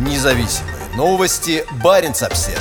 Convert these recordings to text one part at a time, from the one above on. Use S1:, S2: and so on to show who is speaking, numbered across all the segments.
S1: Независимые новости. Барин обсерва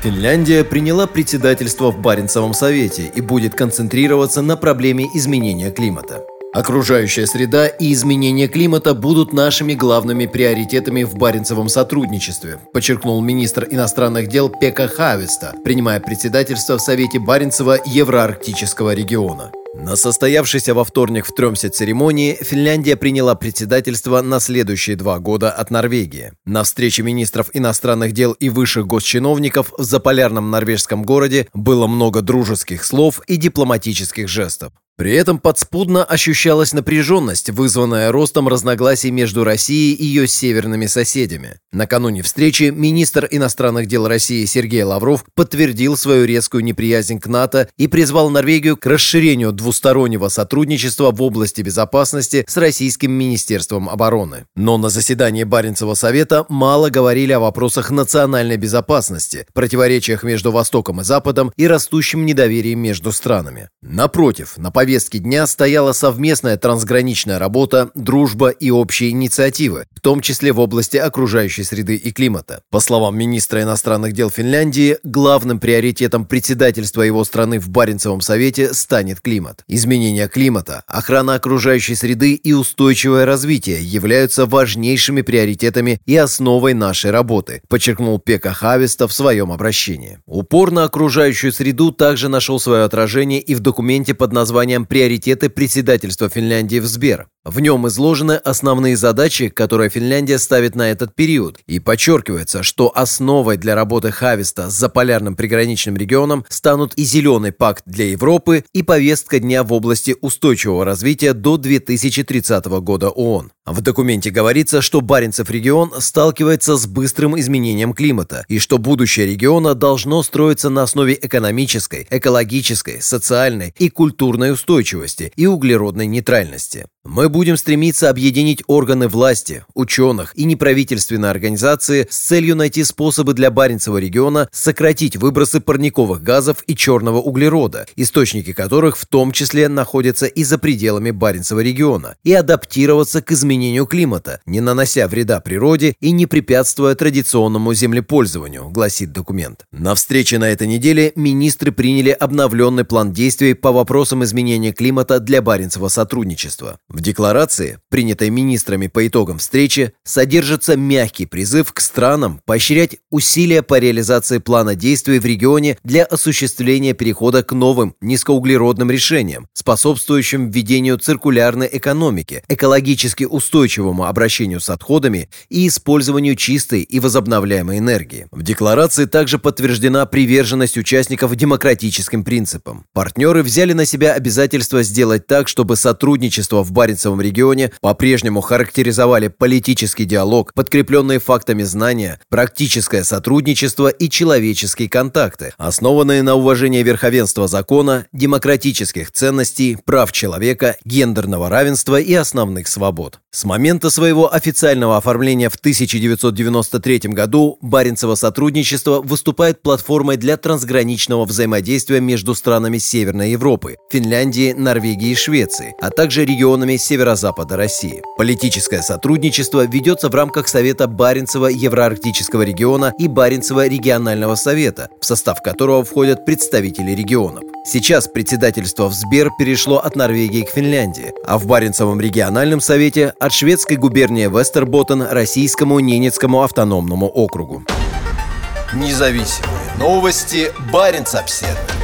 S1: Финляндия приняла председательство в Баренцевом совете и будет концентрироваться на проблеме изменения климата. Окружающая среда и изменение климата будут нашими главными приоритетами в Баренцевом сотрудничестве, подчеркнул министр иностранных дел Пека Хависта, принимая председательство в Совете Баренцева Евроарктического региона. На состоявшейся во вторник в Тремсе церемонии Финляндия приняла председательство на следующие два года от Норвегии. На встрече министров иностранных дел и высших госчиновников в заполярном норвежском городе было много дружеских слов и дипломатических жестов. При этом подспудно ощущалась напряженность, вызванная ростом разногласий между Россией и ее северными соседями. Накануне встречи министр иностранных дел России Сергей Лавров подтвердил свою резкую неприязнь к НАТО и призвал Норвегию к расширению двустороннего сотрудничества в области безопасности с Российским Министерством обороны. Но на заседании Баренцева совета мало говорили о вопросах национальной безопасности, противоречиях между Востоком и Западом и растущем недоверии между странами. Напротив, на повестке дня стояла совместная трансграничная работа, дружба и общие инициативы, в том числе в области окружающей среды и климата. По словам министра иностранных дел Финляндии, главным приоритетом председательства его страны в Баренцевом совете станет климат. Изменение климата, охрана окружающей среды и устойчивое развитие являются важнейшими приоритетами и основой нашей работы, подчеркнул Пека Хависта в своем обращении. Упор на окружающую среду также нашел свое отражение и в документе под названием «Приоритеты председательства Финляндии в Сбер». В нем изложены основные задачи, которые Финляндия ставит на этот период, и подчеркивается, что основой для работы Хависта с заполярным приграничным регионом станут и Зеленый пакт для Европы, и повестка дня в области устойчивого развития до 2030 года ООН. В документе говорится, что Баренцев регион сталкивается с быстрым изменением климата, и что будущее региона должно строиться на основе экономической, экологической, социальной и культурной устойчивости и углеродной нейтральности. Мы будем стремиться объединить органы власти, ученых и неправительственные организации с целью найти способы для Баренцева региона сократить выбросы парниковых газов и черного углерода, источники которых в том числе находятся и за пределами Баренцева региона, и адаптироваться к изменению климата, не нанося вреда природе и не препятствуя традиционному землепользованию, гласит документ. На встрече на этой неделе министры приняли обновленный план действий по вопросам изменения климата для Баренцева сотрудничества. В декларации, принятой министрами по итогам встречи, содержится мягкий призыв к странам поощрять усилия по реализации плана действий в регионе для осуществления перехода к новым низкоуглеродным решениям, способствующим введению циркулярной экономики, экологически устойчивому обращению с отходами и использованию чистой и возобновляемой энергии. В декларации также подтверждена приверженность участников демократическим принципам. Партнеры взяли на себя обязательство сделать так, чтобы сотрудничество в Баре Баренцевом регионе по-прежнему характеризовали политический диалог, подкрепленные фактами знания, практическое сотрудничество и человеческие контакты, основанные на уважении верховенства закона, демократических ценностей, прав человека, гендерного равенства и основных свобод. С момента своего официального оформления в 1993 году Баренцево сотрудничество выступает платформой для трансграничного взаимодействия между странами Северной Европы, Финляндии, Норвегии и Швеции, а также регионами северо-запада России. Политическое сотрудничество ведется в рамках Совета Баренцева Евроарктического региона и Баренцева регионального совета, в состав которого входят представители регионов. Сейчас председательство в Сбер перешло от Норвегии к Финляндии, а в Баренцевом региональном совете от шведской губернии Вестерботтен российскому Ненецкому автономному округу. Независимые новости Баренц-Обседный.